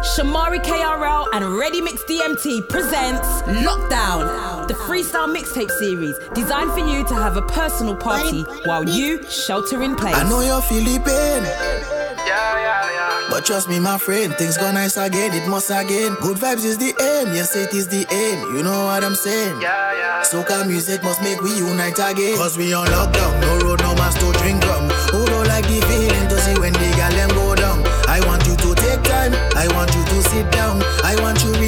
Shamari KRL and Ready Mix DMT presents Lockdown, the freestyle mixtape series designed for you to have a personal party while you shelter in place. I know you're feeling pain. Yeah, yeah, yeah. But trust me, my friend, things go nice again, it must again. Good vibes is the aim, yes, it is the aim. You know what I'm saying? Yeah, yeah. Soca music must make we unite again. Cause we on lockdown, no road, no mask to drink from. Who don't like the feeling? I want you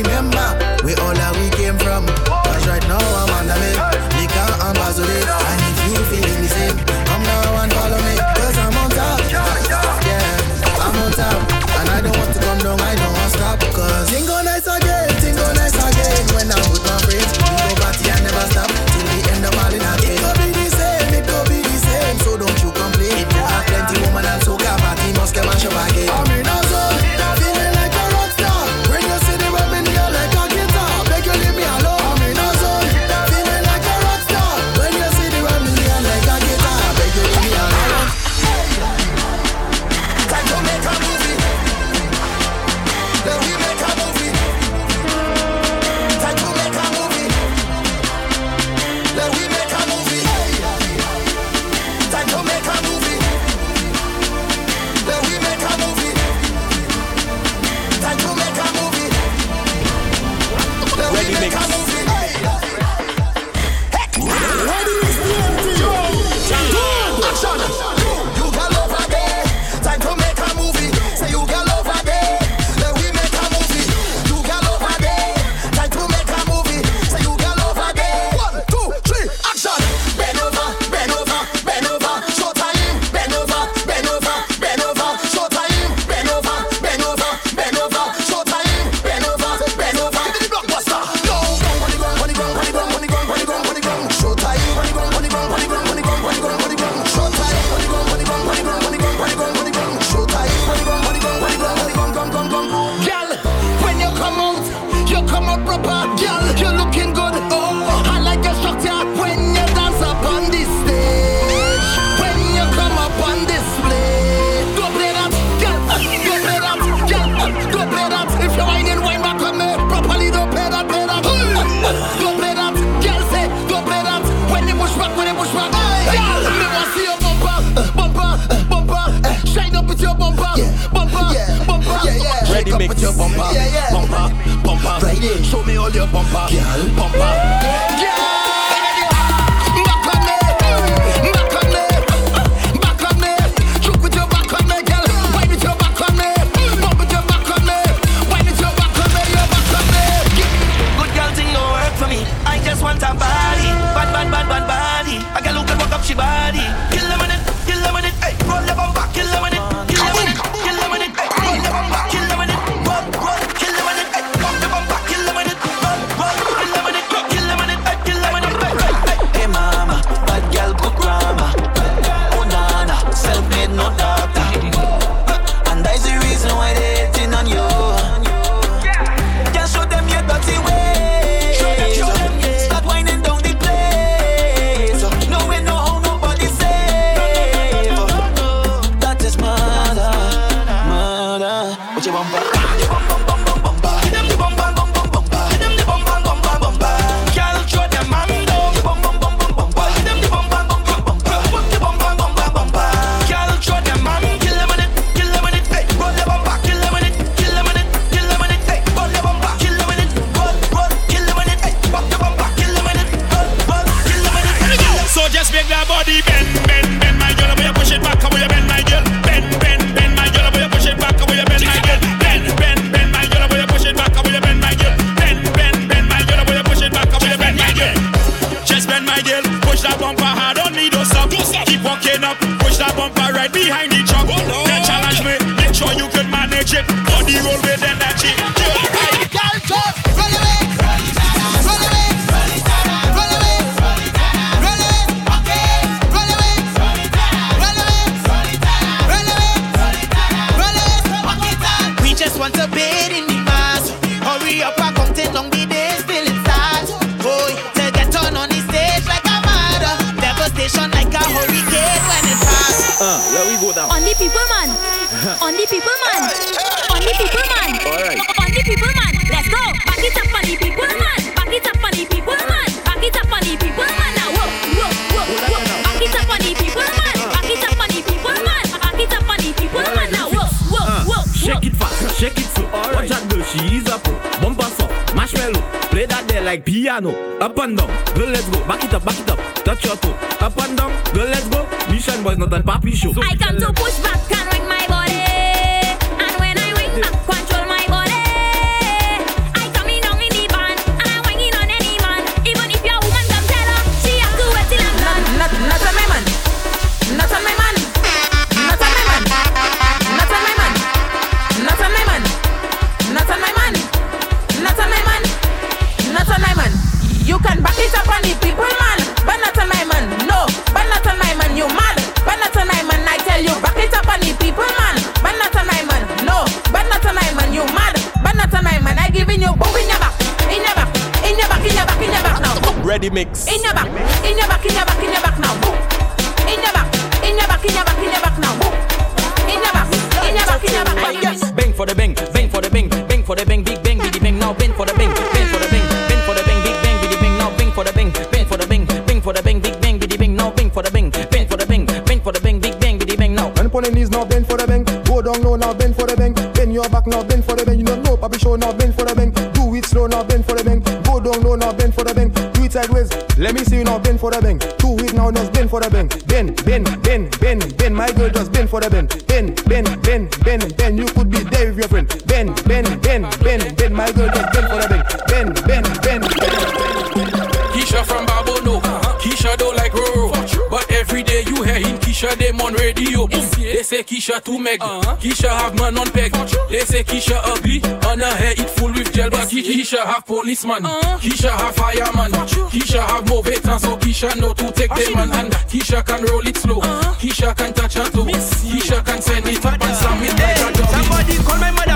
your bumper, girl, bumper, girl. bumper right behind the truck. Oh. They challenge me, make sure you can manage it. On the road with energy. Just run away. Run away. Want a bed in the mass? Hurry up like piano. Up and down, girl, let's go. Back it up, back it up. Touch your toe. Up and down, girl, let's go. Mission boys, not a papi show. I come to push back and wing my Ready mix. In your back, in your back, in your back, in your back Let me see you now bend for the bang. Two it now just bend for the bang. Bend, bend, bend, bend, bend. My girl just bend for the bend. Bend, bend, bend, bend, Keisha them on radio. Boom. They say Keisha too meg. Uh-huh. Keisha have man on peg. They say Keisha ugly. On her hair it full with gel. But Keisha have policeman. Uh-huh. Keisha have fireman. Keisha have movetan. So Keisha know to take them man. And Keisha can roll it slow. Uh-huh. Keisha can touch her toe. Keisha can send it up and slam it like a dummy. Somebody call my mother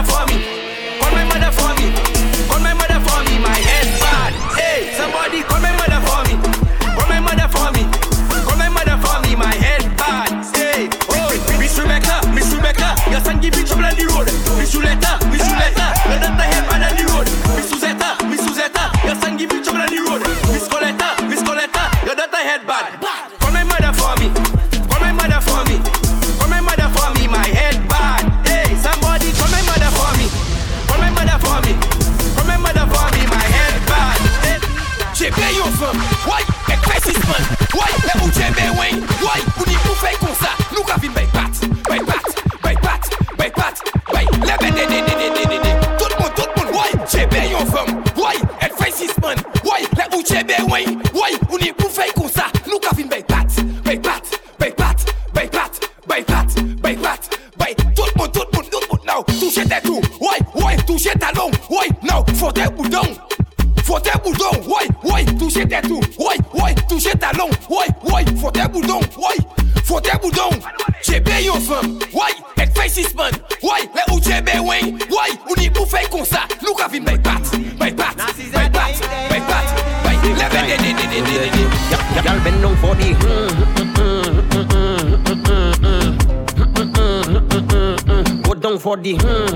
the.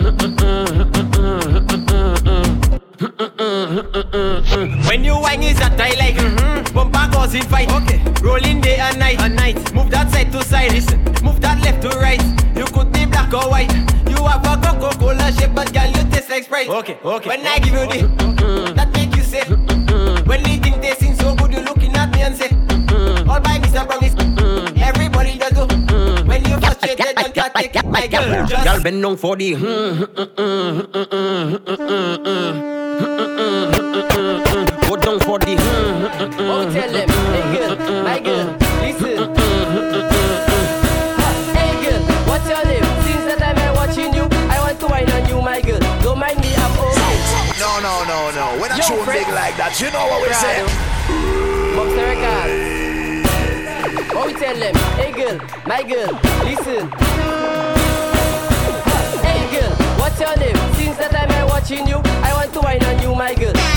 When you whine is a tie like mm-hmm. Bumper in fight Okay Rolling day and night and night Move that side to side Listen Move that left to right You could be black or white You have a Coca-Cola shape But girl you taste like Sprite Okay, okay When I give you the That make you say When the thing tasting so good You looking at me and say All by Mr. Go Frustrated Don't you take it my girl Just Y'all bend down for the. Go down for the. Oh, tell hey girl, my girl, listen. Hey girl, what's your name? Since the time I'm watching you, I want to wine on you, my girl. Don't mind me, I'm okay. No, no, no, no. When I Fred. big like that, you know what we say. Box the Oh, tell them, hey girl, my girl, listen. Hey girl, what's your name? Since the time I'm watching you, I want to wine on you, my girl.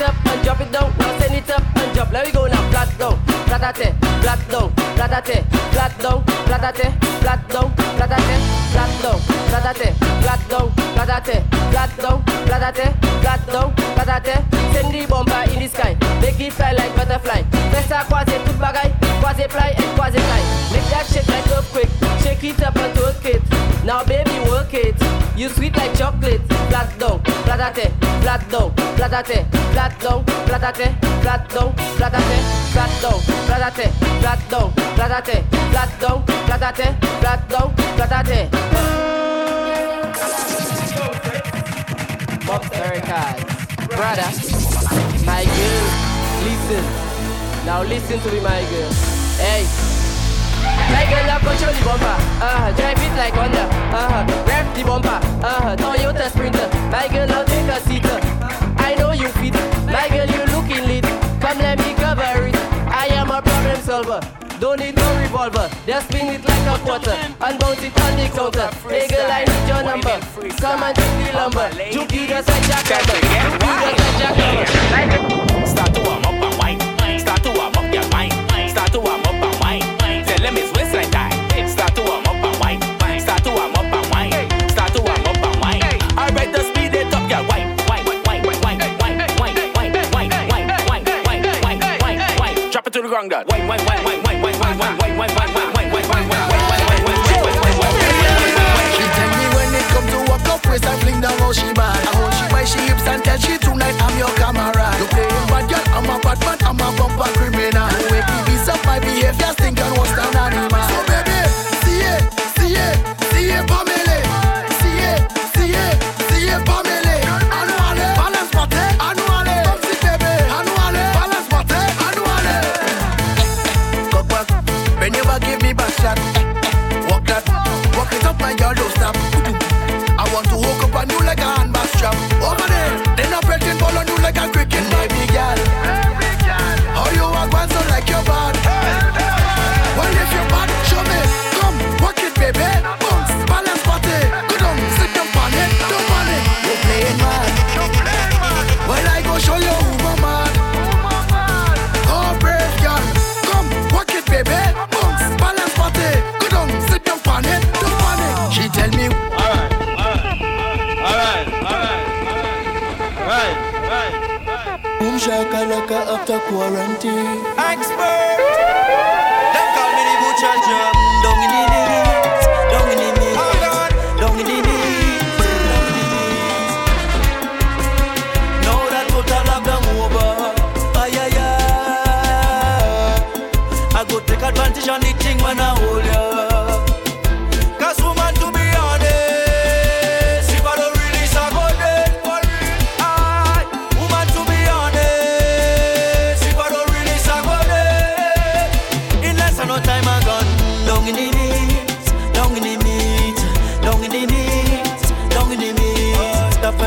It up and drop it down. Now send it up and drop. Let me go now. Flat down, flatate, flat down, flatate, flat down, flatate, flat down, flatate, flat down, flatate, flat down, flatate, flat down, flatate, flat down, flatate. Send the bumper in the sky. Make it fly like butterfly. Fais ça croiser toute bagaille quasi fly, and quasi fly. Make that shake like earthquake. Shake it up and twerk it. Now baby work it. You sweet like chocolate. Flat down, flat at it, flat down, flat at flat down, flat at flat down, flat at flat down, flat at flat down, flat at flat down, flat at it, flat down, flat at. Bob Erica's brother, my girl, listen. Now listen to me, my girl. Hey. girl, I control the bumper. Uh, Drive it like Honda. Uh-huh. The bumper. Uh, Toyota Sprinter. My girl, I'll take a seat. I know you fit. My girl, you looking lit. Come, let me cover it. I am a problem solver. Don't need no revolver, just spin it like a quarter and bounce it on the counter. girl, I need your number. Come and take the lumber. Juke you just like Jack Lumber. 喂喂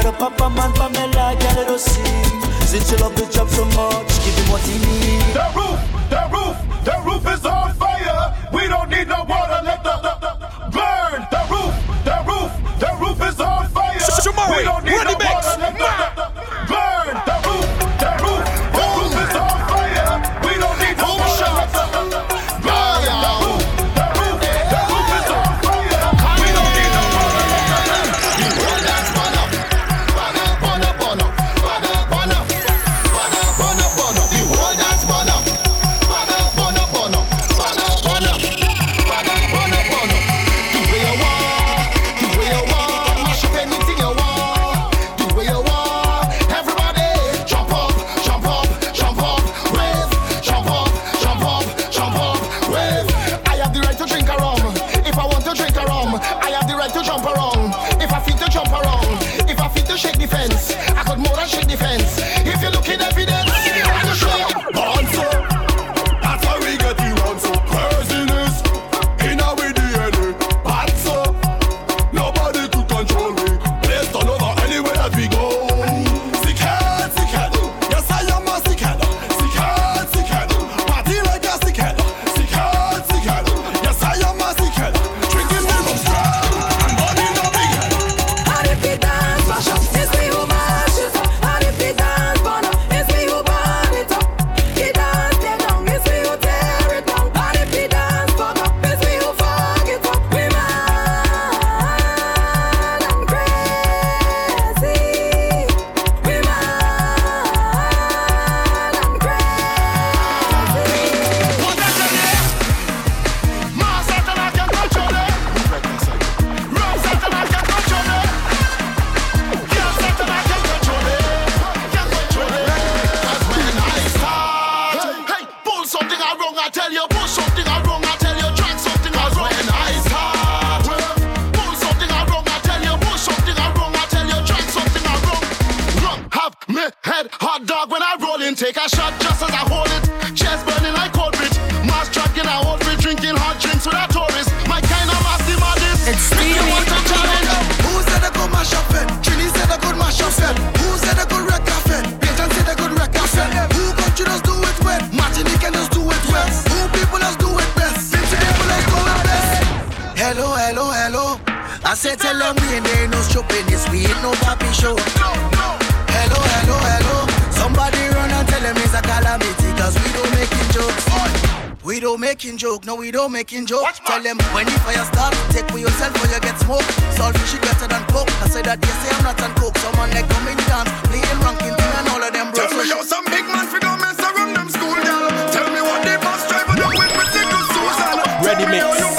Got a papa man from the like, yeah, let us see. Since you love the job so much, give him what he needs. The roof. Making joke, no we don't making joke. Tell them when the fire start, take for yourself or you get smoke. Saltfish is better than coke. I say that they say I'm not on coke. Someone like come in dance, playing ranking thing and all of them bros. Tell me how some big man figure mess around them school girl. Tell me what the bus driver done with me little Susan. Ready Tell mix.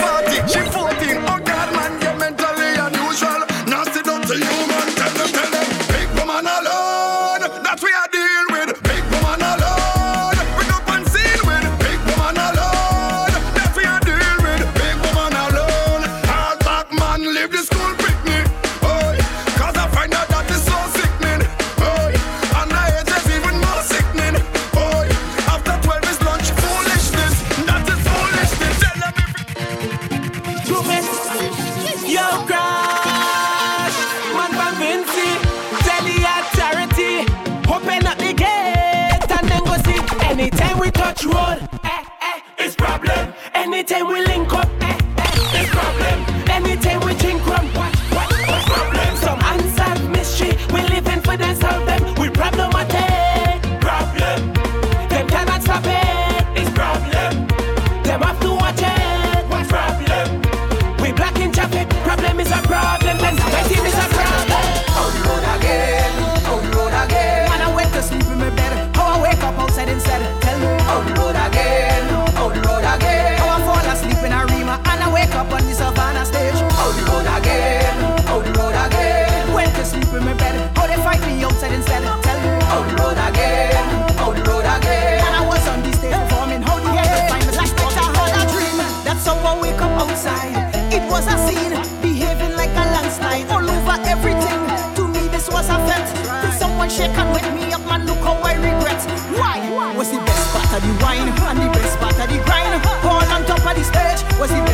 Wake up on the Savannah stage. On the road again, on the road again. Went to sleep in my bed. How they fight me outside instead. Tell me. On the road again, on the road again. And I was on the stage performing. How the hell find me like that? I had a dream. That's how I wake up outside. It was a scene, behaving like a landslide all over everything. To me, this was a fete. Till someone shake and wake me up, man. Look how I regret. Why? Was the best part of the wine and the best part of the grind? All on top of the stage was the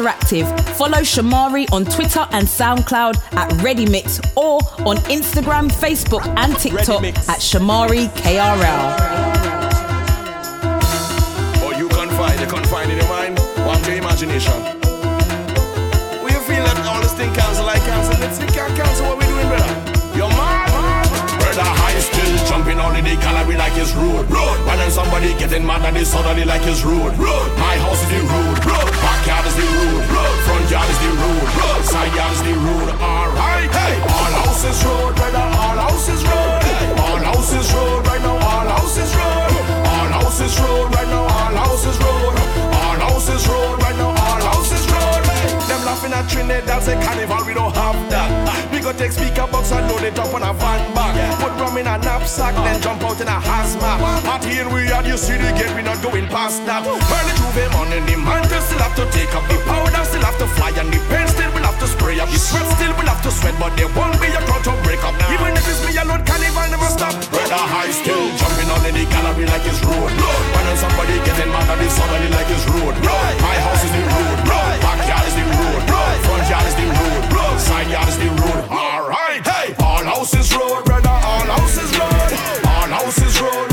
interactive. Follow Shamari on Twitter and SoundCloud at ReadyMix or on Instagram, Facebook, and TikTok at Shamari KRL. Or oh, you confide, you confide in your mind, your imagination. It's rude. rude. And then somebody getting mad at it suddenly like it's rude. rude. My house is the rude. rude. Backyard is the rude. rude. Front yard is the rude. rude. Side yard is the rude. Alright. Hey. All houses road, brother. All houses road. All houses road right now. All houses road. All houses road right now. Laughing at Trinidad, say carnival, we don't have that. We go take speaker box and load it up on a van back. Put rum in a knapsack, then jump out in a hazmat. Party in we you see the gate, we not going past that. Early J'ouvert morning, the mantle still have to take up the powder, still have to fly, and the paint still will have to spray up. The sweat still will have to sweat, but there won't be a crowd to break up. Even if it's me alone, carnival never stop. Brother high still jumping on in the gallery like it's. And then somebody getting mad at the suddenly like it's road. My house is the. Backyard yard is the road. Side yard is the road. Alright. Hey. All houses road, brother. All houses road. All houses road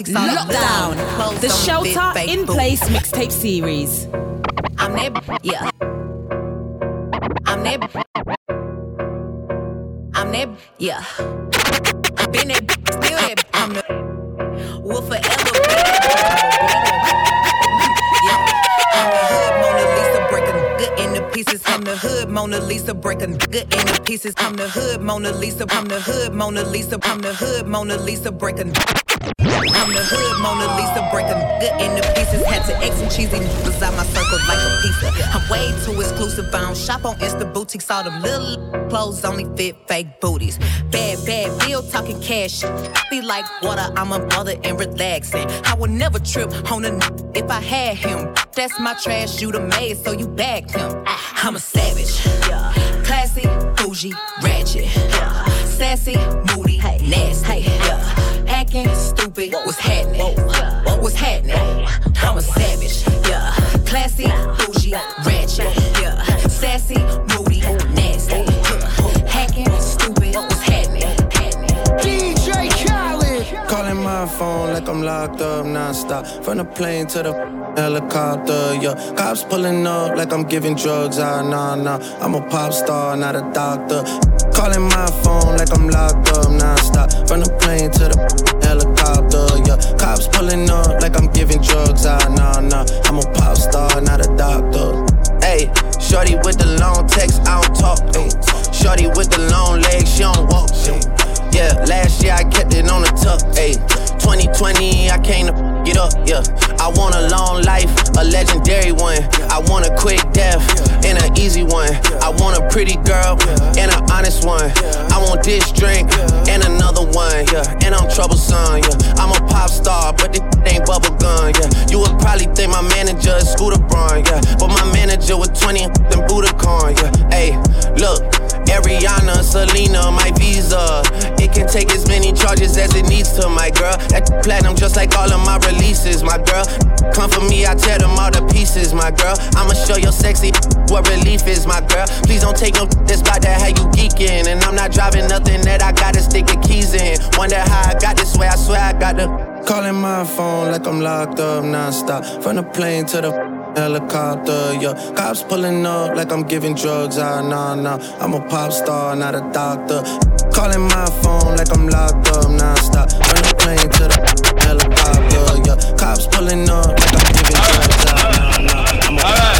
Insta boutiques. Lockdown, the Shelter in. Place mixtape series. I'm that, yeah. I'm that. I'm that, yeah. Been that, still that. I'm the. Will forever be. Yeah. I'm the hood Mona Lisa breaking good into pieces. I'm the hood Mona Lisa breaking good into pieces. I'm the hood Mona Lisa. I'm the hood Mona Lisa. I'm the hood Mona Lisa breaking. I'm the hood Mona Lisa breaking good into pieces. Had to and cheesy niggas out my circle like a pizza. I'm way too exclusive. I don't shop on Insta boutiques. All them little clothes only fit fake booties. Bad, bad bill talking cash. Be like water. I'm a mother and relaxing. I would never trip on a n- if I had him. That's my trash. You the maid, so you bagged him. I'm a savage. Classy, bougie, ratchet. Sassy, moody. Acting stupid. What's happening? What's happening? I'm a savage. Yeah. Classy, locked up nonstop. From the plane to the helicopter, yeah. Cops pulling up like I'm giving drugs. Ah, nah, nah. I'm a pop star, not a doctor. Calling my phone like I'm locked up nonstop. From the plane to the helicopter, yeah. Cops pulling up like I'm giving drugs. Ah, nah, nah. I'm a pop star, not a doctor. Hey, shorty with the long text, I don't talk. Ay. Shorty with the long legs, she don't walk. Ay. Yeah, last year I kept it on the tuck. Ayy, 2020 I came to get up. Yeah, I want a long life, a legendary one. I want a quick death and an easy one. I want a pretty girl and an honest one. I want this drink and another one. Yeah, and I'm troublesome. Yeah, I'm a pop star, but this ain't bubble gun. Yeah, you would probably think my manager is Scooter Braun. Yeah, but my manager was 20 and Budokan. Yeah, hey, look. Ariana, Selena, my visa. It can take as many charges as it needs to, my girl. That platinum just like all of my releases, my girl. Come for me, I tear them all to pieces, my girl. I'ma show your sexy what relief is, my girl. Please don't take no that's about that how you geeking. And I'm not driving nothing that I gotta stick the keys in. Wonder how I got this way, I swear I got the. Calling my phone like I'm locked up nonstop. From the plane to the helicopter, yeah. Cops pulling up like I'm giving drugs. Ah, nah, nah. I'm a pop star, not a doctor. Calling my phone like I'm locked up nonstop. From the plane to the helicopter, yeah. Cops pulling up like I'm giving drugs. Ah, nah, nah. I'm a pop star,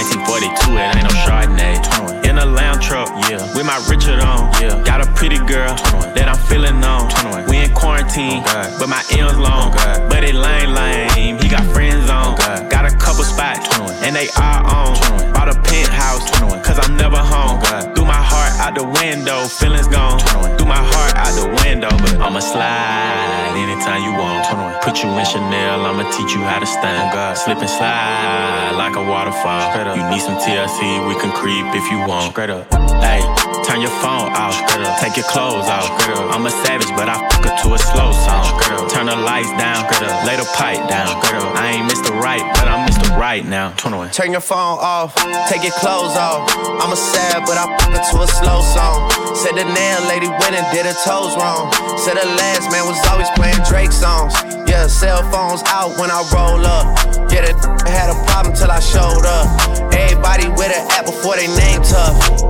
1942, it ain't no Chardonnay. In a lounge truck, yeah, with my Richard on, yeah. Got a pretty girl that I'm feeling on. We in quarantine, but my M's long, but it lame lame. He got friends on, got a couple spots, and they are on. Bought a penthouse, cause I'm never home. My heart out the window, feelings gone. Threw my heart out the window, but I'ma slide anytime you want. Put you in Chanel, I'ma teach you how to stand. Oh Slip and slide like a waterfall. You need some TLC, we can creep if you want. Straight up. Hey, Turn your phone off, take your clothes off. I'm a savage, but I fuck her to a slow song. Turn the lights down, lay the pipe down. I ain't Mr. Right, but I'm Mr. Right now. 21. Turn your phone off, take your clothes off. I'm a sad, but I fuck her to a slow song. Said the nail lady went and did her toes wrong. Said the last man was always playing Drake songs. Yeah, cell phones out when I roll up. Yeah, that had a problem till I showed up. Everybody with an app before they name. Tough.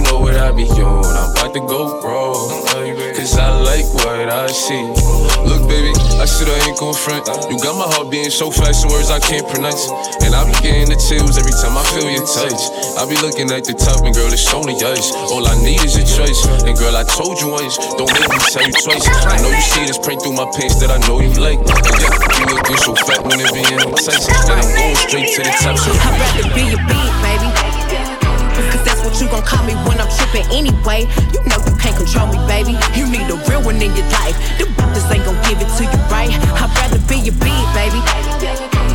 what I be on. I'm about to go raw. Cause I like what I see. Look, baby, I said I ain't gon' front. You got my heart beating so fast, words I can't pronounce. And I be getting the chills every time I feel your touch. I be looking at the top, and girl, it's only ice. All I need is your choice. And girl, I told you once, don't make me tell you twice. I know you see this print through my pants that I know you like. And yeah, you looking so fat when it be in text. And I'm going straight to the top, so I'd rather be a beat, baby. What you gon' call me when I'm trippin' anyway. You know you can't control me, baby. You need a real one in your life. The bitches ain't gon' give it to you right. I'd rather be a beat, baby.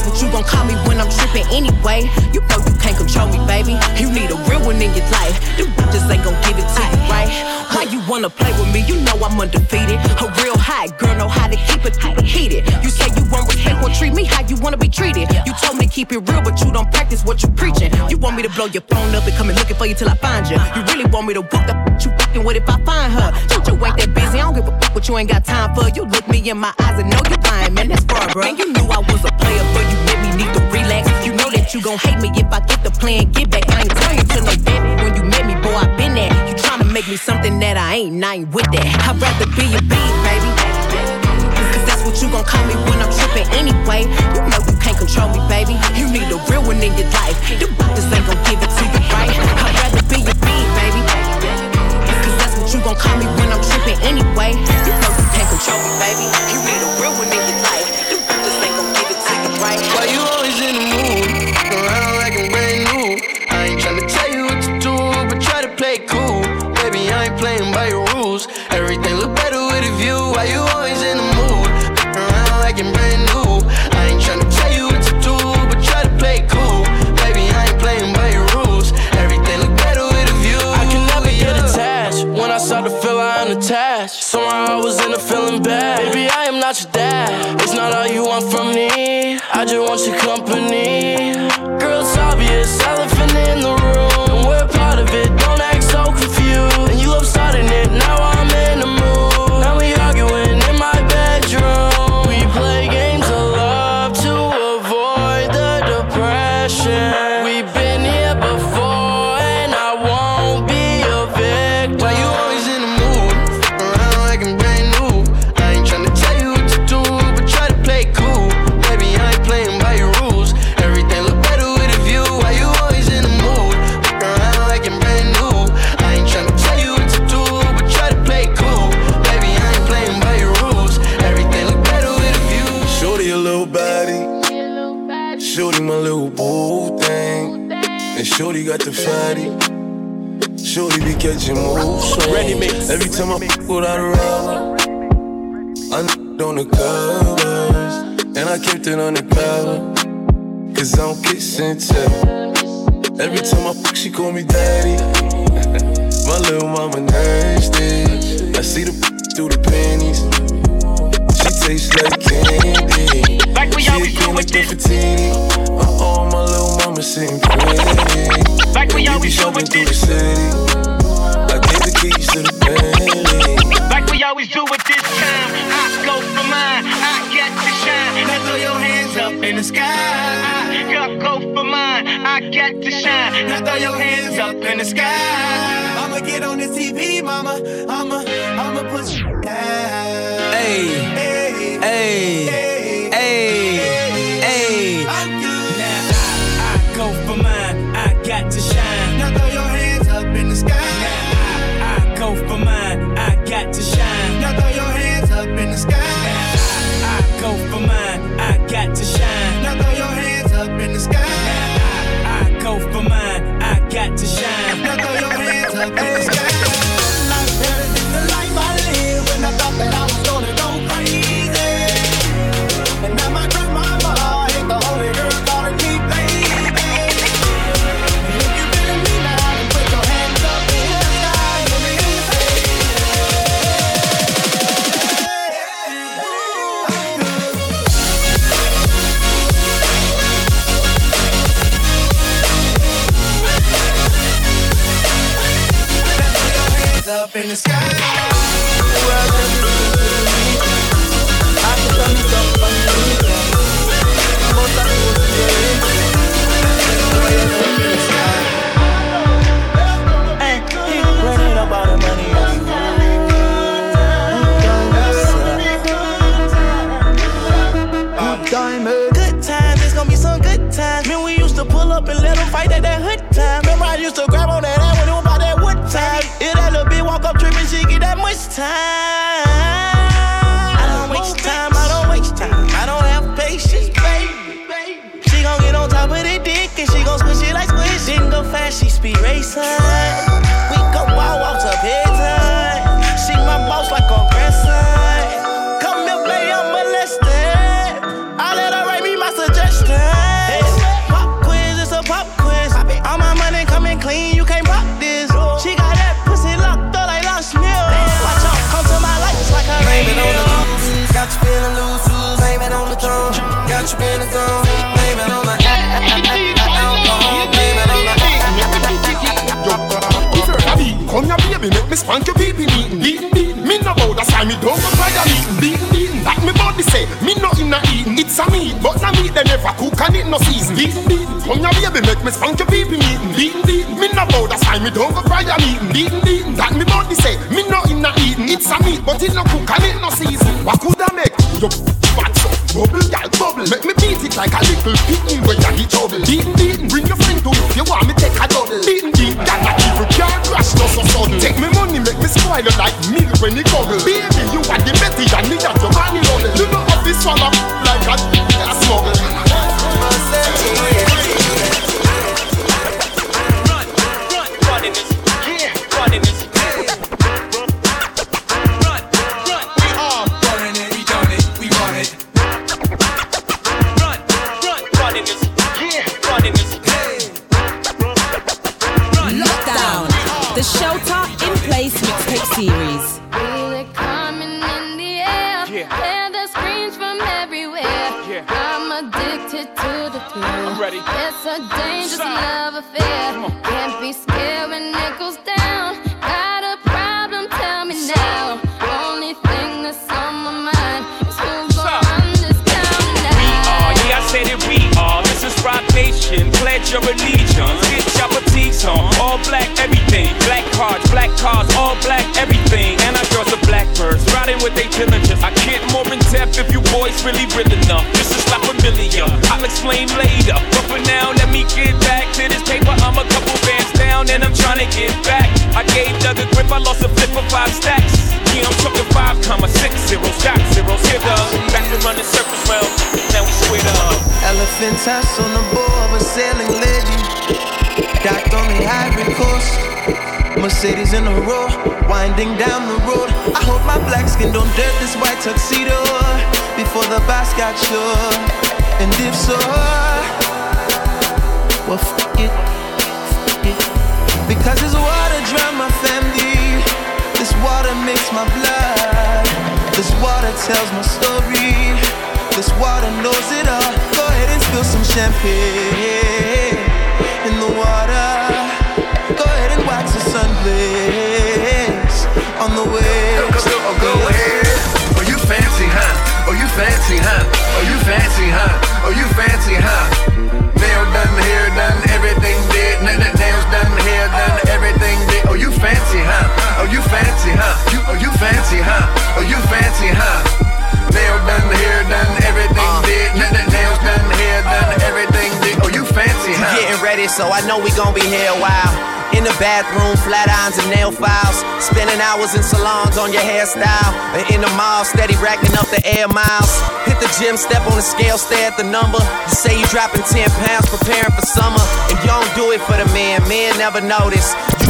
That's what you gon' call me when I'm trippin' anyway. You know you can't control me, baby. You need a real one in your life. The bitches ain't gon' give it to you right. Why you wanna play with me? You know I'm undefeated. A real hot girl know how to keep it heated. You say you want respect, well treat me how you wanna be treated. You told me to keep it real, but you don't practice what you preaching. You want me to blow your phone up and come and looking for you till I find you. You really want me to whoop the you fucking with if I find her. Don't you ain't that busy? I don't give a fuck what you ain't got time for. You look me in my eyes and know you're lying, man. That's far, bro. Man, you knew I was a player, but you made me need to relax. You know that you gon' hate me if I get the plan. Get back, I ain't turning to no baby. When you met me, boy, I been there. You tryna make me something that I ain't, I ain't with that. I'd rather be a beat, baby. Cause that's what you gon' call me when I'm trippin' anyway. You know you can't control me, baby. You need a real one in your life. The bitches ain't gon' give it to you right. I'd rather be a beat, baby. Cause that's what you gon' call me when I'm trippin' anyway. You know you can't control I just mix. Every time I f without a rubber, I n- on the covers. And I kept it on the cover. Cause I don't kiss and tell. Every time I f, she call me daddy. my little mama nasty. I see the through the panties. She tastes like candy. Like we always do with like Nefertiti. Uh-oh, my little mama sitting pretty. Like we always do with through the city. I the keys to the Bentley. Like we always do it this time. I go for mine. I get to shine. Now throw your hands up in the sky. I go for mine. I get to shine. Now throw your hands up in the sky. I'ma get on the TV, mama. I'ma, make me spank your pee beatin', beatin', beatin'. Me no bow, that's why me don't go try a meetin', beatin', beatin'. Like me body say, me no inna eatin'. It's a meat, but na meat they never cook and it no season. Beatin', beatin'. Come here, baby, make me spank your pee beatin', beatin', beatin'. Me no bow, that's why me don't go try a meetin', beatin', beatin'. That me body say, me no inna eatin'. It's a meat, but it no cook and it no season. What could I make? You fat so bubble, gal bubble. Make me beat it like a little picnic when you hit trouble. Beatin', beatin', bring your friend to if you want me spoil like Your allegiance. Get your boutiques on. All black, everything. Black cards, black cars, all black, everything. Riding with they diligence. I get more in depth if you boys really real enough. This is not familiar. I'll explain later. But for now, let me get back to this paper. I'm a couple bands down and I'm trying to get back. I gave Doug a grip. I lost a flip for five stacks. Yeah, I'm talking five comma six zeros. Got zeros. Here, Doug. Back to running circles round. Now we squared up. Elephant tusk on the board of a sailing lady. Docked on the Ivory Coast. Mercedes in a row, winding down the road. I hope my black skin don't dirt this white tuxedo before the boss got sure. And if so, well, fuck it, fuck it. Because this water drown my family. This water makes my blood. This water tells my story. This water knows it all. Go ahead and spill some champagne in the water. Go ahead and wax the sun blaze on the waves. Go, go, go ahead. Oh, you fancy, huh? Oh, you fancy, huh? Oh, you fancy, huh? Oh, you fancy, huh? Nail done, hair done, everything did. N- n- nails done, hair done, everything did. Oh, you fancy, huh? Oh, you fancy, huh? You, oh, you fancy, huh? Oh, you fancy, huh? Nail done, hair done, everything uh. did. N- n- nails done, hair done, everything did. Oh, you fancy, You huh? getting ready, so I know we gon' be here a while. In the bathroom, flat irons and nail files. Spending hours in salons on your hairstyle. And in the mall, steady racking up the air miles. Hit the gym, step on the scale, stare at the number. You say you dropping 10 pounds, preparing for summer. And you don't do it for the man, men never notice. You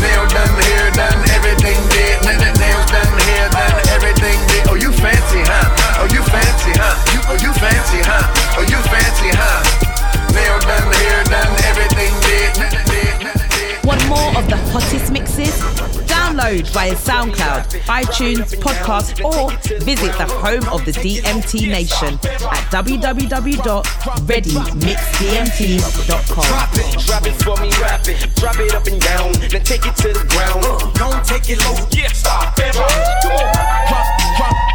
nail done, hair done, everything did. Now that nails done, hair done, everything did. Oh, you fancy, huh? Oh, you fancy, huh? You, oh, you fancy, huh? Oh, you fancy, huh? Nail done, hair done, everything did. One more of the hottest mixes? SoundCloud, iTunes, podcast, or visit the home of the DMT Nation at www.readymixdmt.com. Drop it, drop it for me, rap it. Drop it up and down, then take it to the ground. Uh, don't take it low, yeah, stop it. Come on,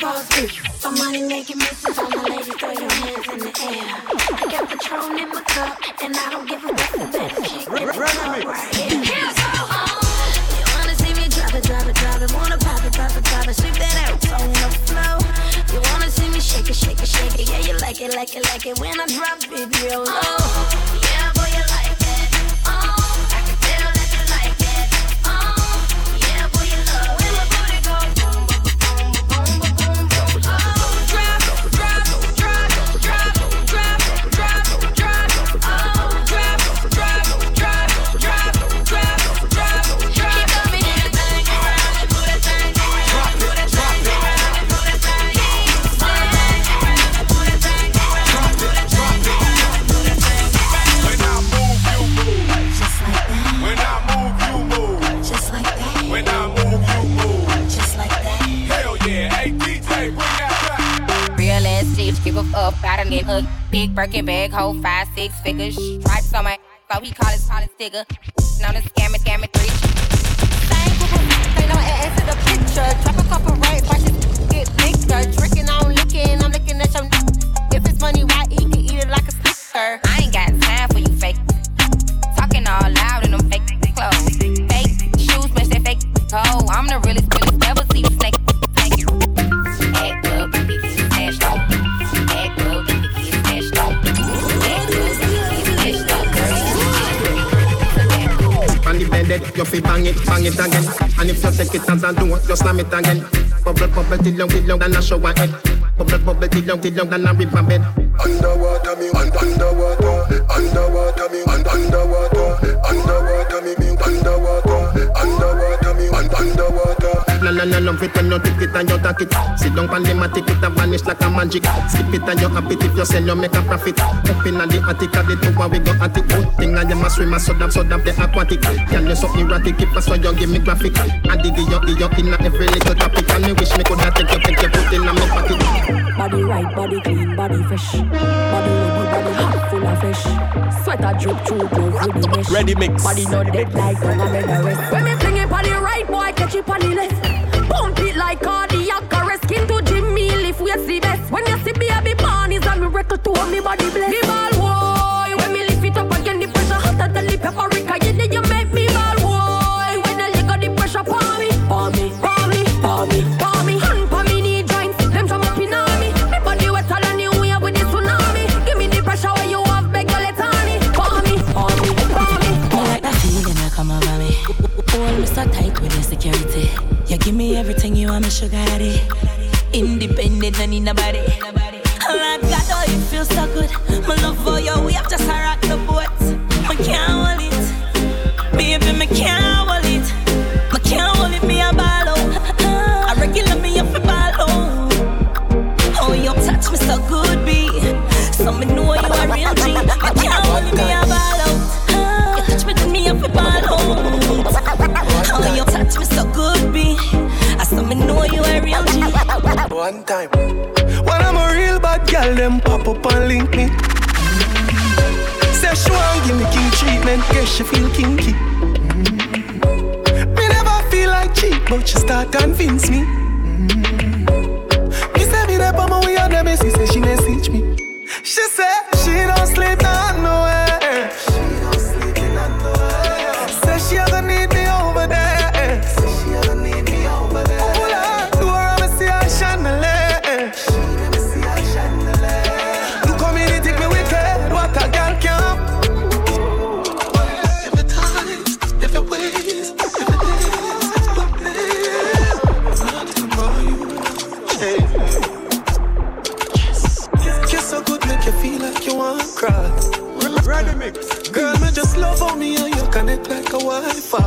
boss bitch. For money making misses, all my ladies throw your hands in the air. I got Patron in my cup, and I don't give a fuck the better chick in the club right here. Here's how on. You wanna see me drop it, drop it, drop it. Wanna pop it, pop it, pop it. Sweep that out on the floor. You wanna see me shake it, shake it, shake it. Yeah, you like it, like it, like it when I drop it real low. Big Birkin bag, hold five, six figures. Stripes on my so he call his his digger. Known to scam it, scam three. Same group of they don't add to the picture. Drop a couple right, watch it get bigger. Drinking, take it as a do, you slam it again. Bubble, bubble, till long, till long, than a shower head. Bubble, bubble, till long, till long, than a river bed. Underwater me, un- underwater, underwater underwater. No, no, no, no, pretend no take it and you take it. Sit down on the matic, it a vanish like a magic. Skip it and you happy if you sell, you make a profit. Up in the attic, at the tower, we go at it. Good thing I am a swimmer, so damn, so damn the aquatic. Can you so erratic, keep us so you give me graphic. I dig you, dig you in a every little topic. And me wish me could have take you, take you, put in a me pocket. Body right, body clean, body fresh. Body ready, body hot, full of fish. Sweater drip through glove with the mesh. Ready mix. Body not dead like down a bed of rest. When me fling boy, catch it on the left. Pump it like cardiac arrest. Skin to Jimmy, lift we the best. When you see baby born, is a miracle to me body bless. Me ball, boy, everything you want, me sugar daddy. Independent, don't need nobody. Lord God, oh, it feels so good. My love link me. Say she want give me king treatment, guess she feel kinky. Me never feel like cheap, but she start convince me. Me say me but my way on the messy, say she message me. She say she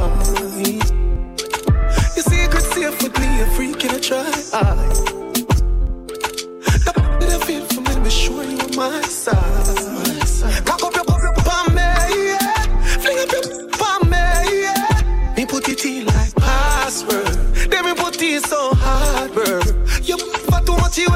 memories. Your secret safe with me, a freak in a try. The bit of it for me, be sure you my side. Back up your bubble upon me, yeah. Fling up your me, yeah. Me put it in like password. Then me put it so hard, bro. You for too much, you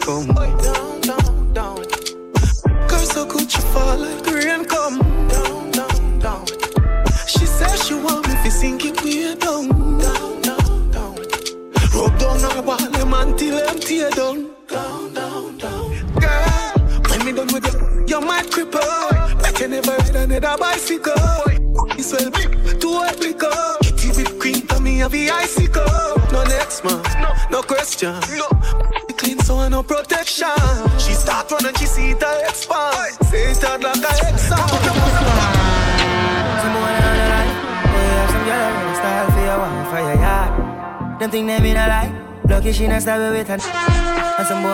come. Lucky she not stab with her. And some boy,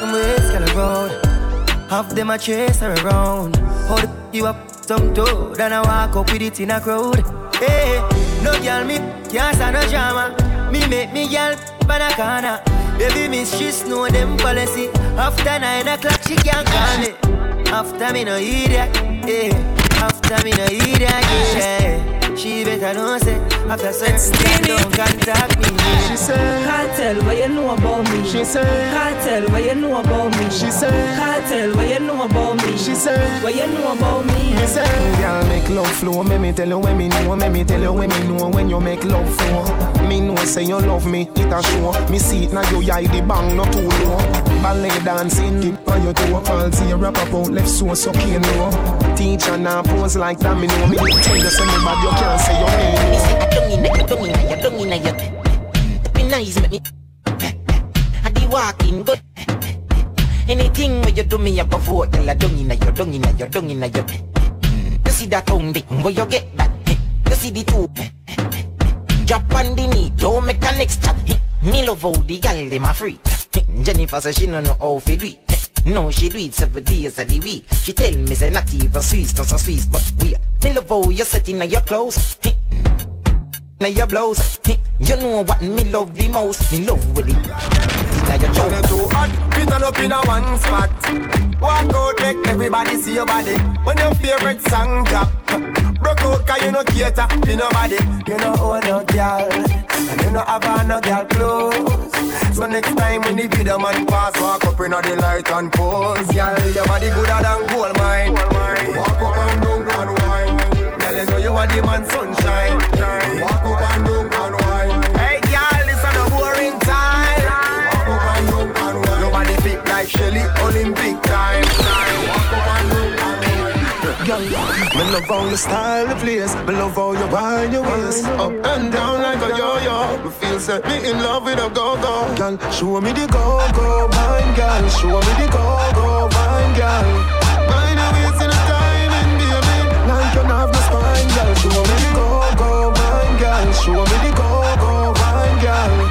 them ways girl around. Half them a chase her around. Hold you up some toe. Then I walk up with it in a crowd. Hey, no girl me can't stand no drama. Me make me girl corner. Baby miss she know them policy. After nine o'clock she can't call me. After me no idiot, yeah. After me no idiot, yeah. She better know say after certain time don't contact me. She said, Kartel, what you know about me? She said, Kartel, what you know about me? She said, Kartel, what you know about me? She said, what you know about me? Me say, Girl, make love flow. Make me tell you when me know. Make me tell you when me know when you make love flow. Me know say you love me, it a show. Me see it now you eye the bang not too low. Ballet dancing, dip on your toe. All see you rap up out left so so can know. Teacher now pose like that. Me know me tell you me bad you can't say your name. Me say I don't inna, you don't inna, you don't inna, you. Be nice, make me. I be walking good. Anything where you do me up before, girl, I don't inna, you don't inna, you don't inna, you. You see that tongue where you get that? You see the two. Drop on the knee, don't make a next chat. Me love how the gal dem a free. Jennifer say she no know how fi do it. No, she do it seven days of the week. She tell me say not even Swiss, not so Swiss, but we. Me love how you set in your clothes. Now your blouse, you know what me love the most. Me love with it. Now your When you too hot, we turn up in a one spot. Walk out, make everybody see your body. When your favorite song drop, broke out 'cause you no cater to nobody. You know own no girl, and you no have no girl clothes. So next time when the video man pass, walk up in the light and pose. Girl, your body gooder than gold mine. Walk up and down and wine. Girl, you know you are the man sunshine. Walk up and down Shelly, Olympic time. Wine. Girl, me love how you style the place. Me love how you wind your waist up and down like a yo-yo. Me feel set me in love with a go-go. Girl, show me the go-go, wine, girl. Show me the go-go, wine, girl. Mind your waist in the time and baby, like you have no spine, girl. Show me the go-go, wine, girl. Show me the go-go, wine, girl.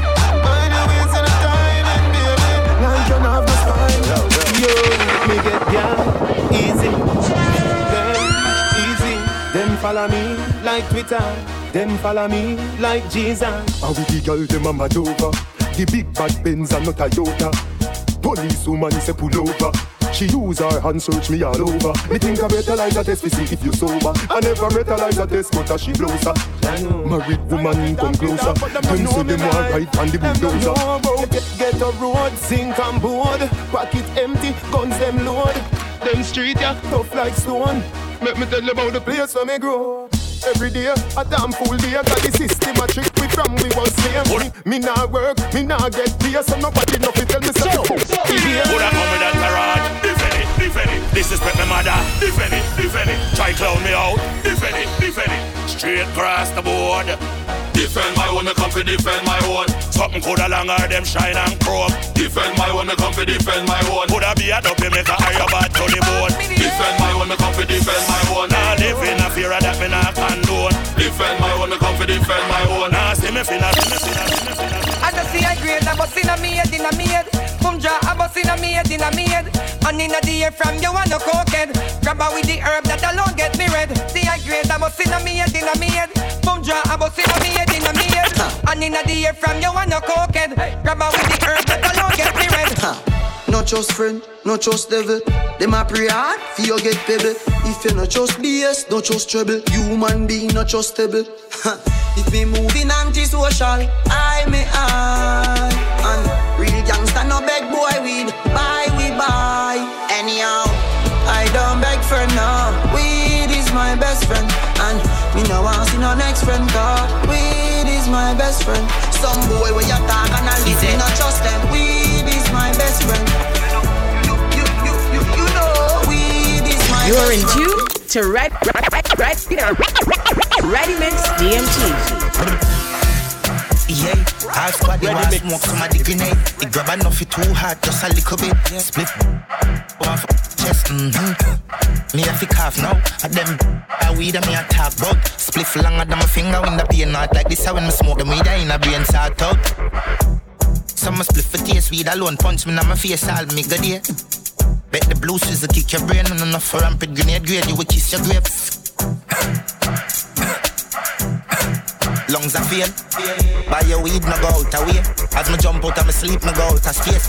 Me get easy. Easy. Them follow me like Twitter. Them follow me like Jesus. And with the girl dem a mad over The big bad Benz and not a Toyota Police woman say pull over She use her hand search me all over Me think I better like a test to see if you sober I never better like a test but she blows her Married woman come closer Them say them want ride on the bulldozer Get, get a road, sink and board. Pocket empty, guns them load. Them street yeah, tough like stone. Make me tell you about the place where me grow. Every day, a damn full day, got the system a trick we from we was slave. Me me nah work, me nah get pay, so nobody know fi tell me so. Woulda come with that garage, defend it, defend it. Disrespect my mother, defend it, defend it. Try clown me out, defend it, defend it. Straight across the board. Defend my own, me come for defend my own. Something coulda longer them shine and chrome. Defend my own, me come for defend my own. Coulda be a dopey make a higher bad to the bone. Defend my own, me come for defend my own. Nah live in a fear of that me nah condone. Defend my own, me come for defend my own. Nah see me finna, see me finna, see me finna. I just see a grade, I bust see a me head, in a me head. Boom draw, I bust in a head, in a head. And in a the air from you and no cokehead. Grab with the herb that alone get me red. See a grade, I bust in a head, in a head. Boom draw, I bust in a head, in a head. And in a the air from you and no cokehead. Grab with the herb that alone get me red. No trust friend, no trust devil. Them a pray hard, for you get pebble. If you no trust BS, no trust trouble. Human being no trustable. if me moving anti-social, I may I. And gangsta no beg boy weed. Buy we buy. Anyhow, I don't beg for now. Weed is my best friend. And me no want see no next friend. Cause weed is my best friend. Some boy when you talk and I listen, not trust them. Weed is my best friend. You, you, you, you, you know, weed is my You are in friend. tune to Red, Red, Red, Ready Mix DMT. Yeah, half squad, they want smoke somebody grenade. It grab enough, it too hard, just a little bit. Split one for chest, mm-hmm. Me a fi cough now, at them a weed and me a talk about. Spliff longer than my finger when the pain not like this. When me smoke them weed, I in a brain sort out. Some a split for taste weed alone, punch me in my face, all me good there. Bet the blue scissor kick your brain, and enough for rampant grenade grade, you will kiss your grapes. Lungs are fail. Buy your weed, no go out away. As me jump out of my sleep, no go out of space.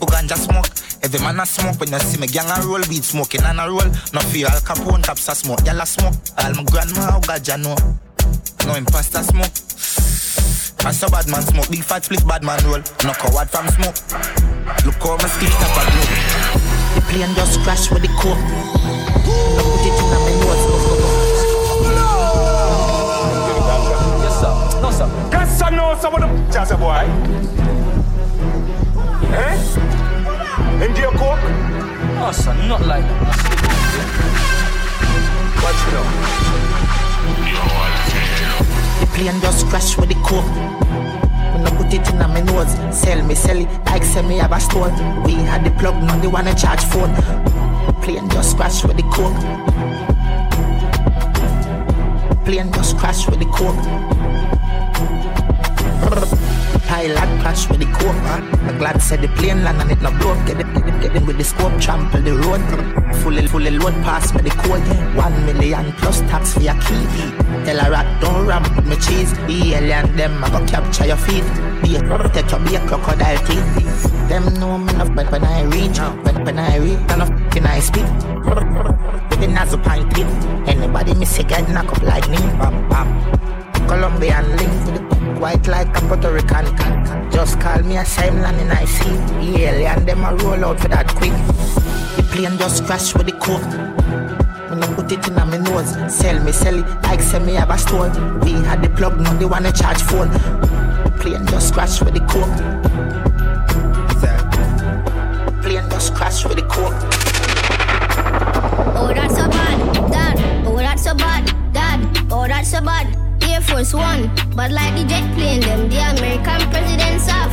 Who ganja smoke? Every man a smoke when you see me gang a roll, weed smoking and a roll. No fear Al Capone caps a smoke, y'all a smoke. All my grandma how ganja know. No imposter smoke. I saw bad man smoke, big fat split bad man roll. No coward from smoke. Look how my stick up a glow. The plane just crash with the coke. No put it in my nose. Sir. No, sir. Cause I know some of them jazz boy. Eh? Into your coke? No, sir. Not like that. Watch it The plane just crash with the coke. When I put it in my nose, sell me, sell it like sell me have a store. We had the plug, now they wanna charge phone. The plane just crash with the coke. Plane just crash with the coke. Pilot crash with the coke, man. Glad said the plane land and it no blow. Get it, get it, get in with the scope, trample the road. Fully, fully load pass me the code. One million plus tax for your key. Tell a rat don't ramp with me cheese. The alien them I go capture your feet. Be a take your be a crocodile teeth. Them know me enough but when I reach, when, when I reach, enough can I speak. With the nozzle pint. Anybody miss a get knock up like me. Bam, bam. Colombian link with the white like a Puerto Rican. Can Just call me a land and I see. The alien them a roll out for that quick. The plane just crash with the coke. When I put it in my nose, sell me, sell it like say me have a store. We had the plug, now they wanna charge phone. The plane just crash with the coke. Plane just crash with the coke. Oh, that's so bad, Dad. Oh, that's so bad, Dad. Oh, that's so bad. Air Force One, but like the jet plane, them the American presidents have.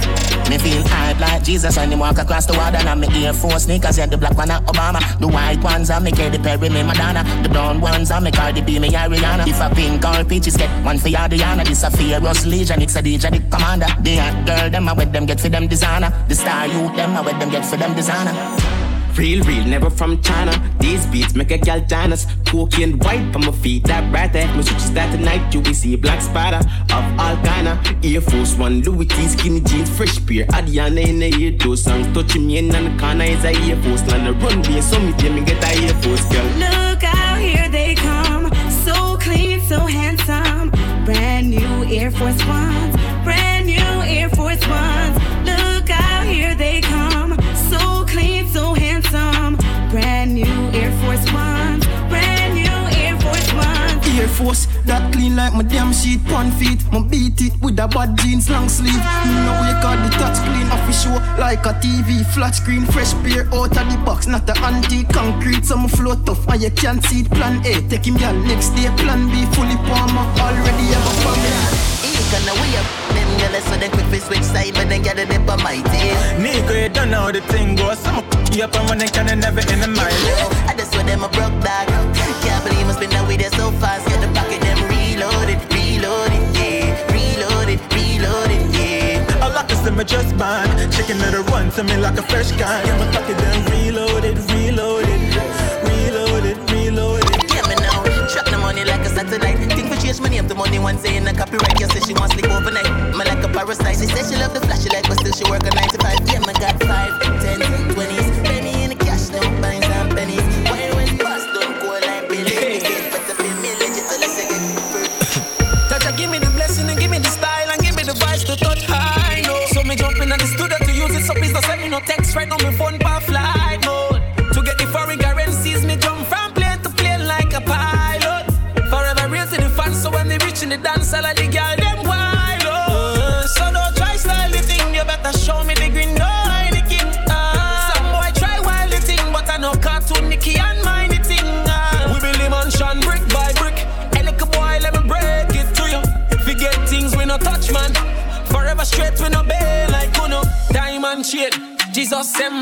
Me feel hype like Jesus when he walk across the water And i me Air Force sneakers, yeah, the black one are Obama. The white ones are me Katy Perry, me Madonna. The brown ones are me Cardi B, me Ariana. If a pink or peaches get one for Adriana This a Fearless Legion, it's a DJ, the commander. The hot girl, them a wet them get for them designer. The star youth, them a wet them get for them designer Real, real, never from China. These beats make a gal us. Cocaine white on my feet, that right there. Me switches that tonight, you will see black spider of all kinda. Air Force One, Louis T, skinny jeans, fresh pair. Adiana in the ear, those songs touching me in the corner is a Air Force. Land the runway, so me tell me get a Air Force girl. Look out, here they come. So clean, so handsome. Brand new Air Force Ones. Brand new Air Force Ones. Look out, here they come. Force that clean like like my damn sheet, one feet. My beat it with a bad jeans, long sleeve. You know you got the touch clean, off show like a TV, flat screen, fresh beer out of the box, not the antique concrete. Some float tough, and you can't see it. Plan A, take him y'all next day. Plan B, fully palmer, already have a family. Gonna we up them girls so they quick fi switch side, but then get it up on my teeth. Nigga, you don't know how the thing goes. Some you up and running can never in the mind. I just swear them a broke dog. Can't believe must been that way there so fast. Yeah. I like to just bang, chicken little run to me like a fresh gun. Get my pocket them reloaded, reloaded, reloaded, reloaded. Yeah, me now, trap the money like a satellite. Think for chase money up the money one saying a copyright. You say she wants sleep overnight. Me like a parasite. She says she love the flashy light, but still she work a nine to five. Yeah, me got five, text right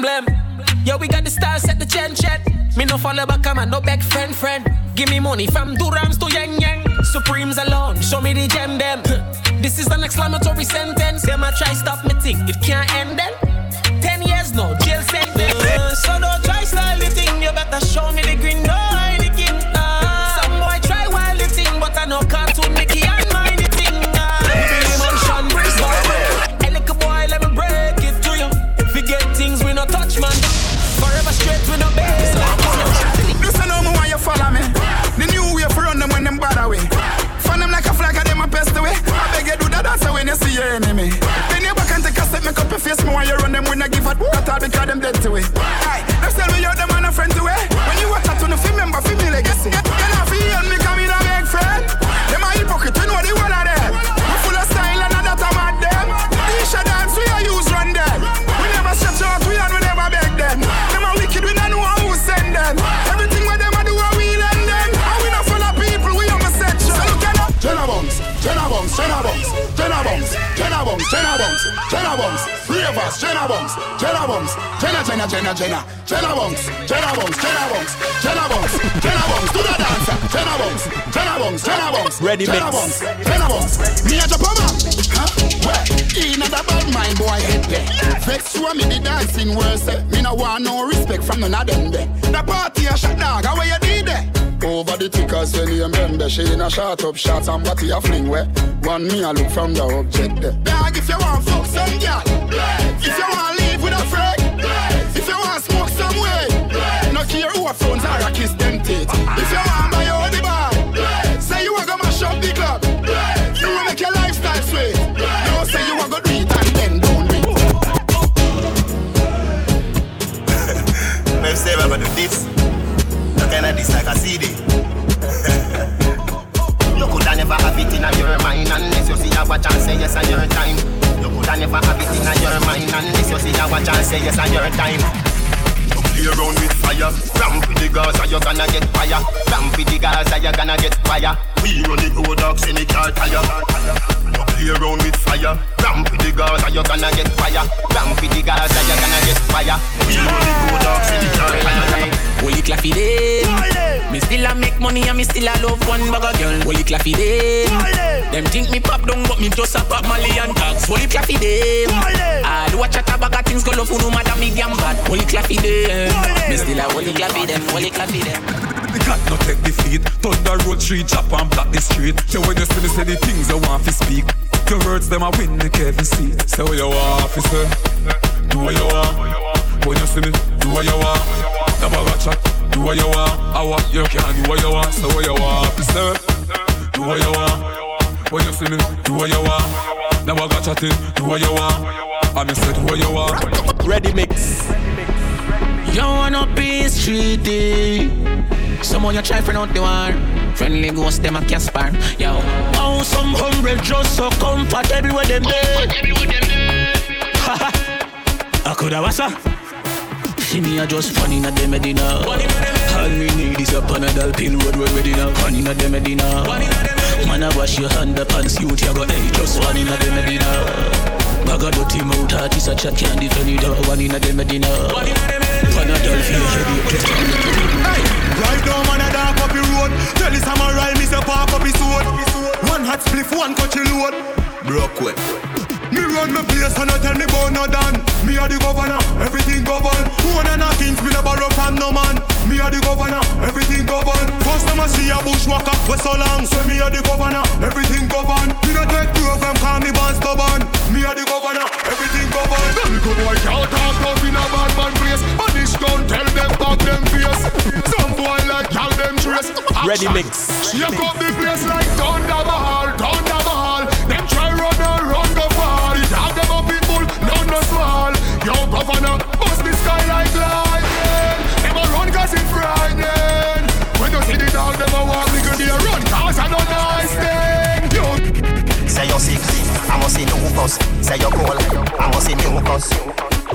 emblem. Yo, we got the style, set the chain check. Me no follow back, I'm no beg friend, friend. Give me money from Durams to Yang Yang. Supremes alone, show me the gem them. This is an exclamatory sentence. Them I try stop me think it can't end then. Ten years no jail sentence. So don't try style the thing, you better show me them dead to it. Aye, them tell me you're them and a friend to it. When you watch that to the film, remember film me legacy. You not feel me come in a big friend. Them a hypocrite, you know the one of them. We full of style and that I'm at them. Are dance we are use run them. We never stretch out, we and we never beg them. Them a wicked, we don't know who send them. Everything what them a do, we lend them. And we not full of people, we homosexual. So look at Jenna Bunks, Jenna Bunks, Jenna Bunks, Jenna Bunks, Ravers, Jenna Bunks, Jenna Jenna, Jenna, Jenna, Jenna, Jenna Bunks, Jenna Bunks, Jenna Bunks, Jenna Bunks, do the dancer, Jenna Bunks, Jenna Bunks, Jenna Bunks, Ready Jenna mix. Bunks, Jenna Bunks, me a Japama, huh? Where? In a bad mind boy head there. Vex show me the dancing worse. eh. Me no want no respect from none of them there. The party a shot dog, how you did there? Over the tickers when you remember She in a shot up shots and what you fling where One me a look from the object there Dog if you want fuck some girl If you want live with a friend way. No care who phones or a kiss them teeth. If you fire. We run the road dogs in the car tire. You play around with fire, ramp with the Gaza, you're gonna get fire. Ramp with the Gaza, you're gonna get fire. We run the road dogs in the car tire. Holy claffy them. Me still a make money and me still a love one bag girl. Holy claffy them. Them think me pop down but me just a pop Molly and tags. Holy claffy them. I do a chat a bag of things go love who no matter me bad. Holy claffy them. Me still a holy claffy them. Holy claffy them. The cat no take defeat. Thunder road street, chop and block the street. So when you see me say the things I want to speak, your words them a win the Kevin seat. Say what you want, officer. Do what you want. When you see me, do what you want. Never got chat. Do what you want. I want you can do what you want. Say what you want, officer. Do what you want. When you see me, do what you want. Never got chatting. Do what you want. I me say do what you want. Ready mix. You wanna be streety. Someone you try for not the war. Friendly ghost them a Casper. Yo, oh some hungry just so comfortable with them there. I coulda wassa. See me a just funny na dem Medina. All me need is a Panadol pill road road ready now. Funny na dem Medina. Man I wash your hand up and see what you got. Hey, just one in a dem Medina. Bag a dirty mouth, heart is a chat can't defend it. One in a dem Medina. Panadol for your headache, just a little Right now, man, a dark up the road. Tell his hammer ride, me say park up his sword. One hot spliff, one cut load. Broke way. Me run my place and I tell me about no done. Me a the governor, everything govern. One and a kings, me never run from no man. Me a the governor, everything govern. First time I see a bushwalker for so long. So me a the governor, everything govern. Me not take y'all them trace. Ready mix. You got the place like thunder mahal, thunder mahal. Them try run and run go far. It have them up people, none no small. Yo governor, bust the sky like lightning. Them a run cause it's frightening. When you see the dog, them a walk, nigga, they run cause I no nice thing. Yo. Say you're sick, I must see mucus. Say you're cold, I must see mucus.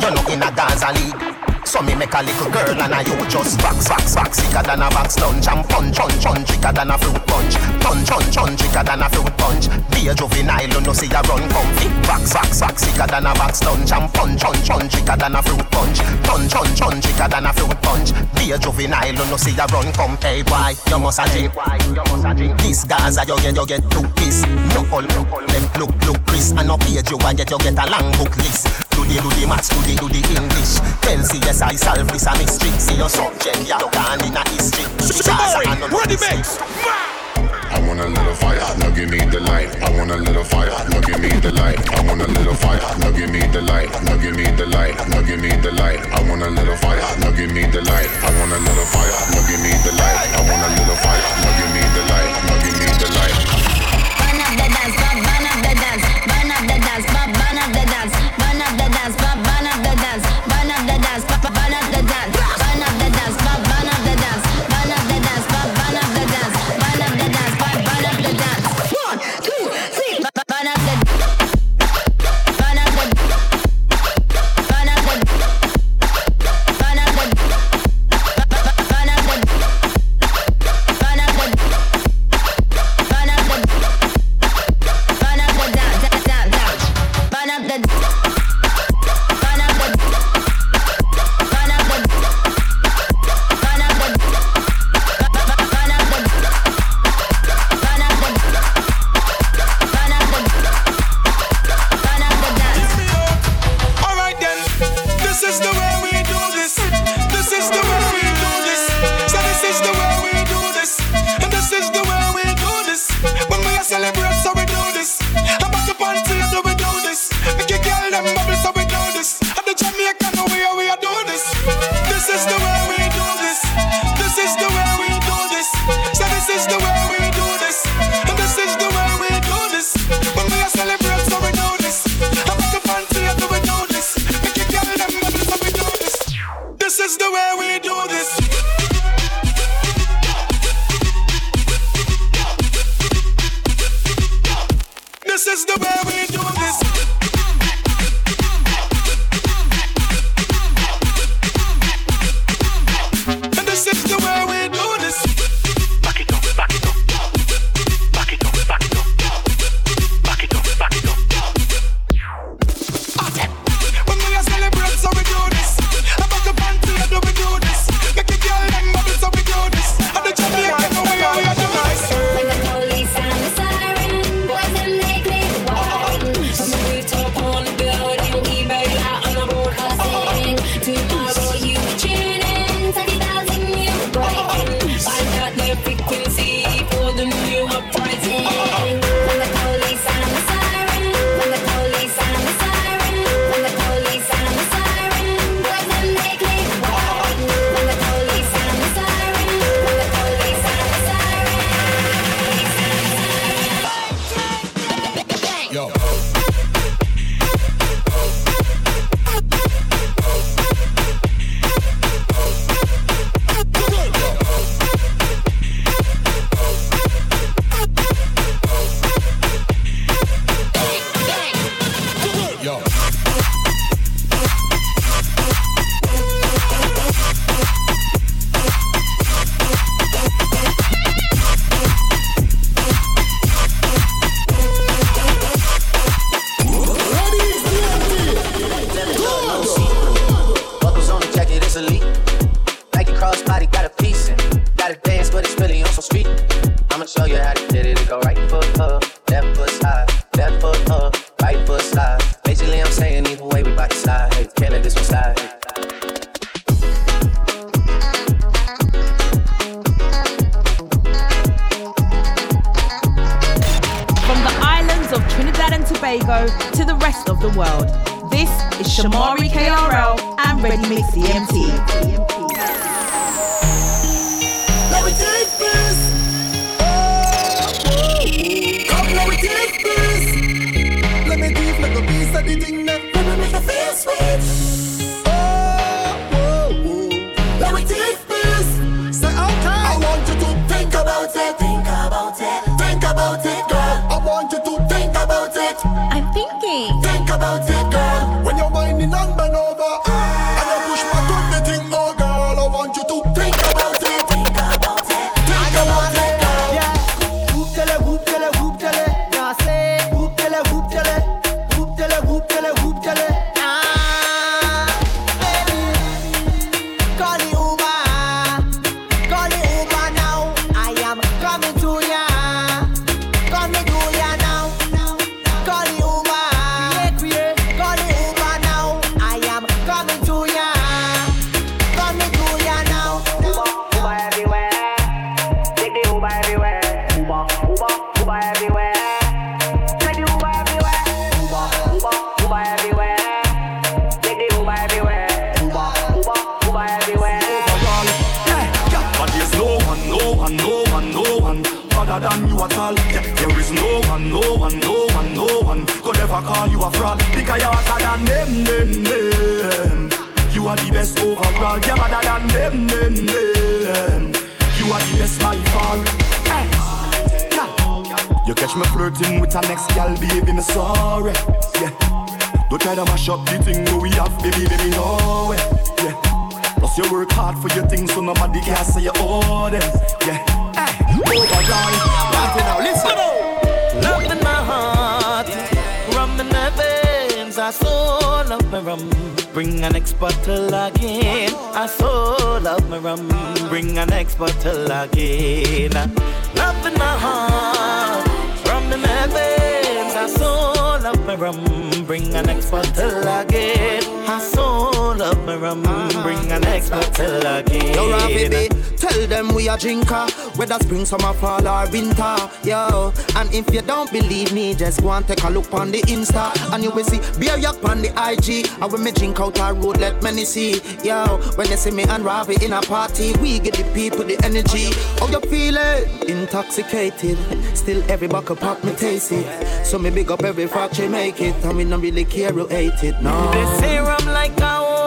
You're not in a dance league. So me make a little girl and I you just box, box, box Sicker than a box lunch and punch, punch, punch. Tricker than a fruit punch. Punch, punch, punch. Tricker than a fruit punch. Be a juvenile, you know see a run comfy. Box, box, box Sicker than a box lunch and punch, punch, punch. Tricker than a fruit punch. Punch, punch, punch. Tricker than a fruit punch. Be a juvenile, you know see a run comfy. Hey, why? You must a drink This Gaza, you get, you get two all, no all. Them look, look, Chris And no page you and get, you get a long book list the, do the maths, do the, do the English Tell see I solve this a mystery. See your subject, you gone in a history. Ready mix. I want a little fire, now give me the light. I want a little fire, now give me the light. I want a little fire, now give me the light. Now give me the light, now give me the light. I want a little fire, now give me the light. I want a little fire, now give me the light. I want a little fire, now give me catch me flirting with a next gal, baby, me sorry. Yeah. Don't try to mash up the thing that we have, baby, baby, no way. Yeah. Plus you work hard for your things, so nobody can say you owe them. Yeah. Hey, oh, overall. Party now, listen. Love in my heart, rum in my veins. I so love my rum. Bring an next bottle again. I so love my rum. Bring an next bottle again. Love in my heart, I so love my rum. Bring an next bottle again. I so love my rum. Bring an next bottle again. Yo, baby, tell them we a drinker, whether spring, summer, fall or winter. Yo, and if you don't believe me, just go and take a look on the Insta, and you will see beer yak on the IG. And when me drink out our road, let many see. Yo, when they see me and Ravi in a party, we get the people the energy. How you feeling? Intoxicated, still every buckle pop me taste it. So me big up every fact, factory make it, and we not really care who hate it. No. They say I'm like a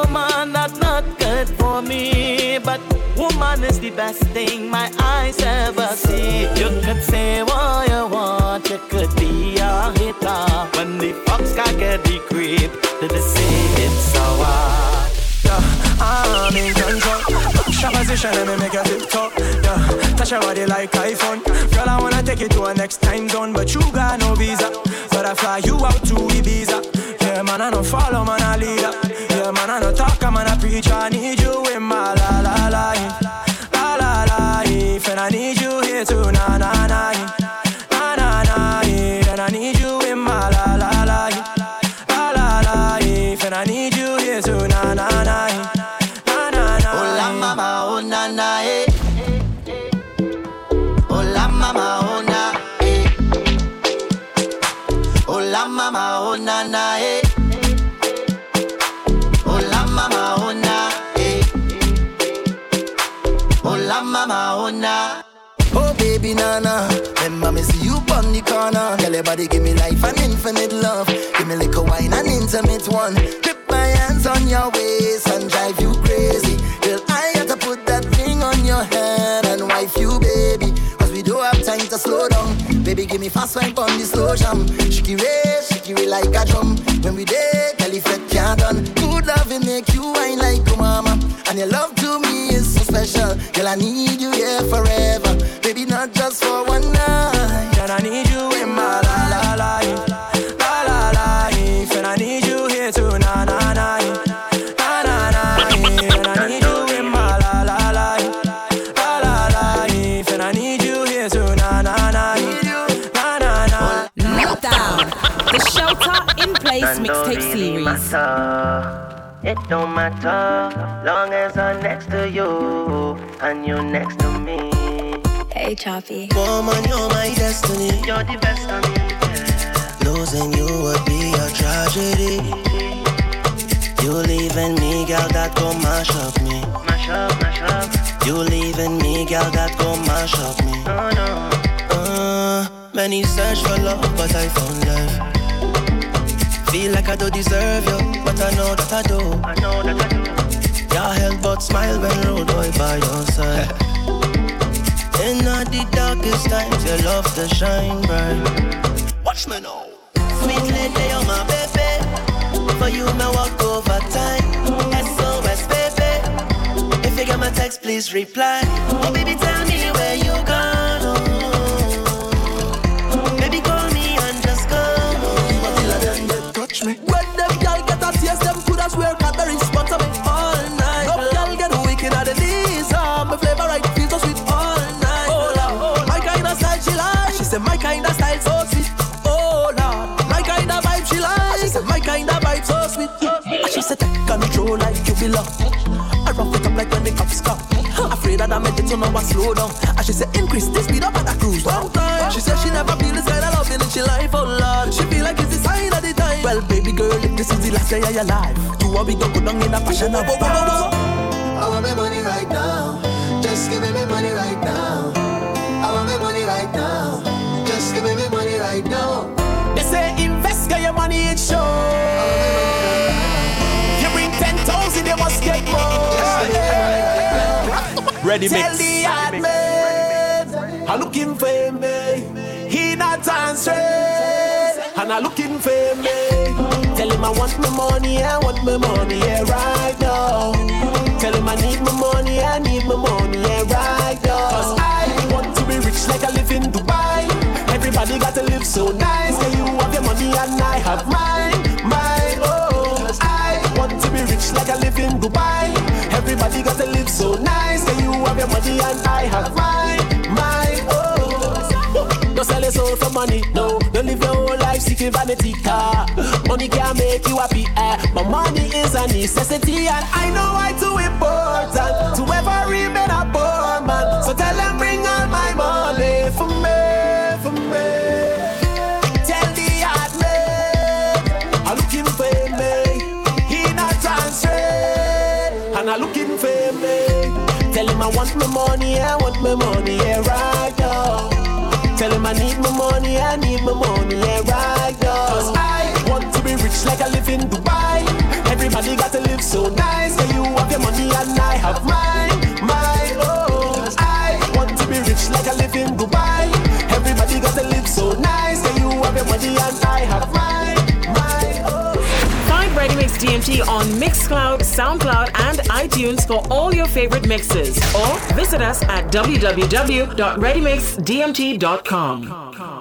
woman, that's not good for me. But woman is the best thing my eyes ever see. You could say what you want, you could be a hitter. When the fox can get the creep, they say it's so hard. Yeah, I'm in control. Position, let me make you tip top. Yeah, touch your body like iPhone. Girl, I wanna take it to a next time zone, but you got no visa. But I fly you out to Ibiza. Yeah, man, I don't follow, man, I lead up. Yeah, man, I don't talk, man, I preach. I need you in my la la life. La la life. And I need you here too, na. Na Oh la mama, oh. Baby nana, remember me see you on the corner. Tell your body give me life and infinite love. Give me little wine and intimate one. Grip my hands on your waist and drive you crazy. Girl, I got to put that ring on your hand and wife you, baby. Cause we don't have time to slow down. Baby, give me fast wine on the slow jam. Shiki ray, shiki ray like a drum. When we there, it can't done. Good love will make you wine like a mama. And your love to me is special. Girl, I need you here forever. Baby, not just for one night. And I need you in my la la life. La la. And I need you here too, na na na. In Place mixtape series. It don't matter, long as I'm next to you and you're next to me. Hey, Choppy. Woman, you're my destiny. You're the best of me. No Losing you would be a tragedy. You leaving me, girl, that go mash up me. Mash up, mash up. You leaving me, girl, that go mash up me. Oh no. Uh, many search for love, but I found love. Feel like I don't deserve you, but I know that I do. I know that I do. Your help but smile when road boy by your side. In all the darkest times, your love to shine bright. Watch me now. Sweet lady, you're my baby. For you, me walk over time. SOS, baby. If you get my text, please reply. Oh, baby, tell me where you gone. Control like you belong. I rough it up like when the cops come. Afraid that I made it so now I slow down. And she said increase the speed up and I cruise time. She said she never feel this kind of love in she life, oh Lord. She feel like it's the sign of the time. Well, baby girl, if this is the last day of your life, you are we go go down in a fashion of I want my money right now. Just give me my money right now. I want my money right now. Just give me my money right now. They say invest, get your money in show. Ready Tell the hard man, I'm looking for me. He not answering, and I'm looking for me. Tell him I want my money, I want my money, yeah, right now. Tell him I need my money, I need my money, yeah, right now. Cause I want to be rich like I live in Dubai. Everybody got to live so nice. Yeah, you have your money and I have mine, mine, oh. I want to be rich like I live in Dubai. Everybody got to live so nice. Your money and I have mine, mine, oh. Don't sell your soul for money, no. Don't live your whole life seeking vanity car. Money can make you happy, eh? But money is a necessity, and I know why too important to ever remain a poor man. So tell them want my money, I want my money, yeah, right now. Tell him I need my money, I need my money, yeah, right now. Cause I want to be rich like I live in Dubai. Everybody got to live so nice. Yeah, you have your money and I have DMT on Mixcloud, SoundCloud, and iTunes for all your favorite mixes. Or visit us at www.readymixdmt.com.